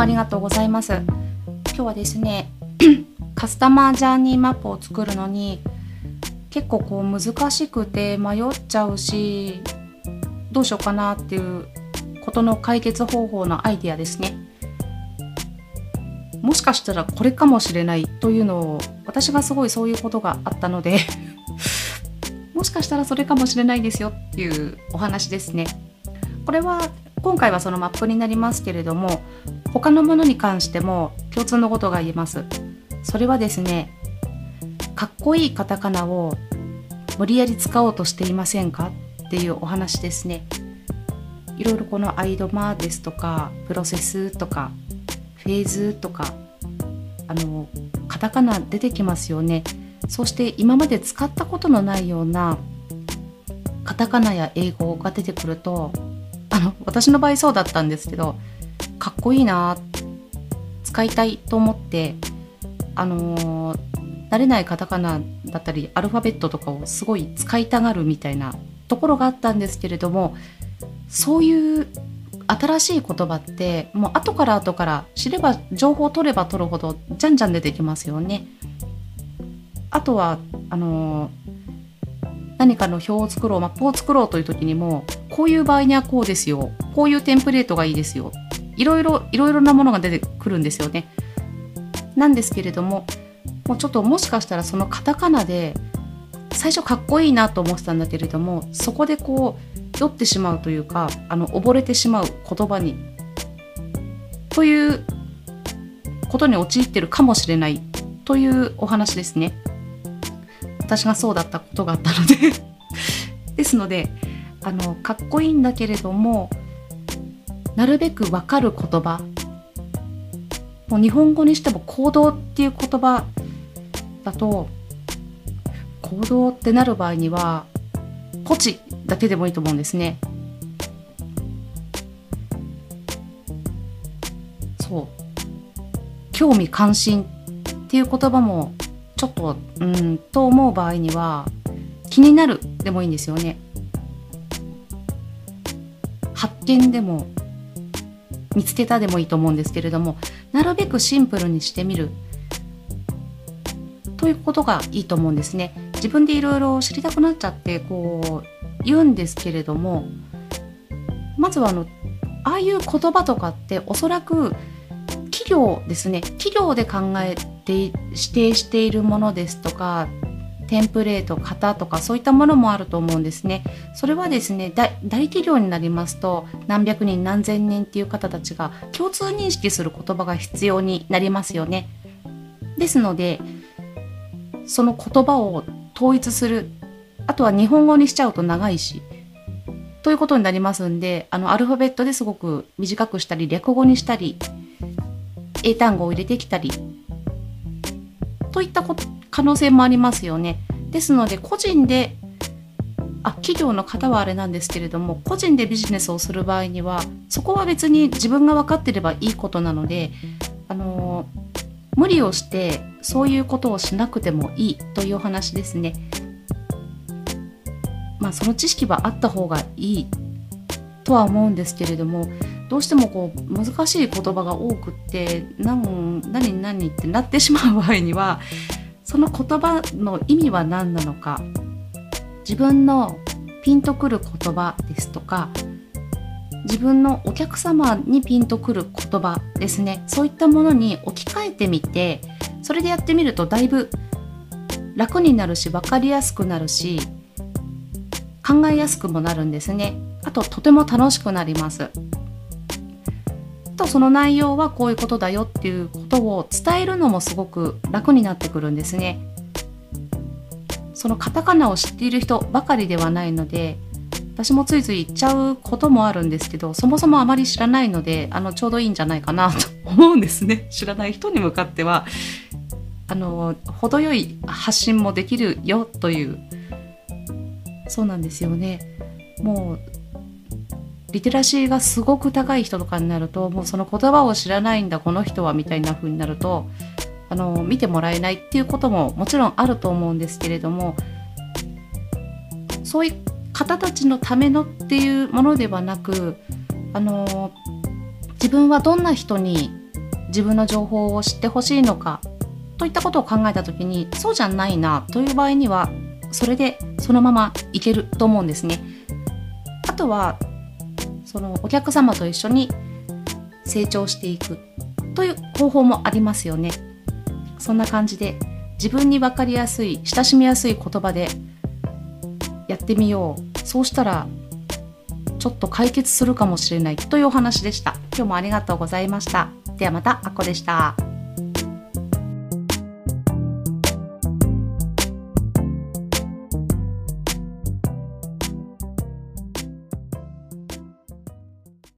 ありがとうございます。今日はですね カスタマージャーニーマップを作るのに結構こう難しくて迷っちゃうしどうしようかなっていうことの解決方法のアイデアですね。もしかしたらこれかもしれないというのを私がすごいそういうことがあったので もしかしたらそれかもしれないですよっていうお話ですね。これは今回はそのマップになりますけれども他のものに関しても共通のことが言えます。それはですねかっこいいカタカナを無理やり使おうとしていませんか？っていうお話ですね。いろいろこのアイドマーですとかプロセスとかフェーズとかあのカタカナ出てきますよね。そして今まで使ったことのないようなカタカナや英語が出てくるとあの私の場合そうだったんですけどかっこいいな使いたいと思ってあのー、慣れないカタカナだったりアルファベットとかをすごい使いたがるみたいなところがあったんですけれどもそういう新しい言葉ってもう後から後から知れば情報を取れば取るほどじゃんじゃん出てきますよね。あとはあのー、何かの表を作ろうマップを作ろうという時にもこういう場合にはこうですよこういうテンプレートがいいですよいろいろいろいろなものが出てくるんですよね。なんですけれどももうちょっともしかしたらそのカタカナで最初かっこいいなと思ってたんだけれどもそこでこう酔ってしまうというかあの溺れてしまう言葉にということに陥ってるかもしれないというお話ですね。私がそうだったことがあったので ですのであのかっこいいんだけれどもなるべくわかる言葉もう日本語にしても行動っていう言葉だと行動ってなる場合にはポチだけでもいいと思うんですね。そう興味関心っていう言葉もちょっとうんと思う場合には気になるでもいいんですよね。発見でも見つけたでもいいと思うんですけれどもなるべくシンプルにしてみるということがいいと思うんですね。自分でいろいろ知りたくなっちゃってこう言うんですけれどもまずはあのああいう言葉とかっておそらく企業ですね企業で考えて指定しているものですとかテンプレート型とかそういったものもあると思うんですね。それはですね大企業になりますと何百人何千人っていう方たちが共通認識する言葉が必要になりますよね。ですのでその言葉を統一するあとは日本語にしちゃうと長いしということになりますんであのアルファベットですごく短くしたり略語にしたり英単語を入れてきたりといったこと可能性もありますよね。ですので個人であ企業の方はあれなんですけれども個人でビジネスをする場合にはそこは別に自分が分かってればいいことなので、あの無理をしてそういうことをしなくてもいいというお話ですね。まあその知識はあった方がいいとは思うんですけれどもどうしてもこう難しい言葉が多くって何何何ってなってしまう場合にはその言葉の意味は何なのか自分のピンとくる言葉ですとか自分のお客様にピンとくる言葉ですね。そういったものに置き換えてみてそれでやってみるとだいぶ楽になるし分かりやすくなるし考えやすくもなるんですね。あととても楽しくなります。とその内容はこういうことだよっていうことを伝えるのもすごく楽になってくるんですね。そのカタカナを知っている人ばかりではないので私もついつい言っちゃうこともあるんですけどそもそもあまり知らないのであのちょうどいいんじゃないかなと思うんですね 知らない人に向かってはあの程よい発信もできるよというそうなんですよねもうリテラシーがすごく高い人とかになるともうその言葉を知らないんだこの人はみたいな風になるとあの見てもらえないっていうことももちろんあると思うんですけれどもそういう方たちのためのっていうものではなくあの自分はどんな人に自分の情報を知ってほしいのかといったことを考えた時にそうじゃないなという場合にはそれでそのままいけると思うんですね。あとはそのお客様と一緒に成長していくという方法もありますよね。そんな感じで自分に分かりやすい親しみやすい言葉でやってみよう。そうしたらちょっと解決するかもしれないというお話でした。今日もありがとうございました。ではまたあこでした。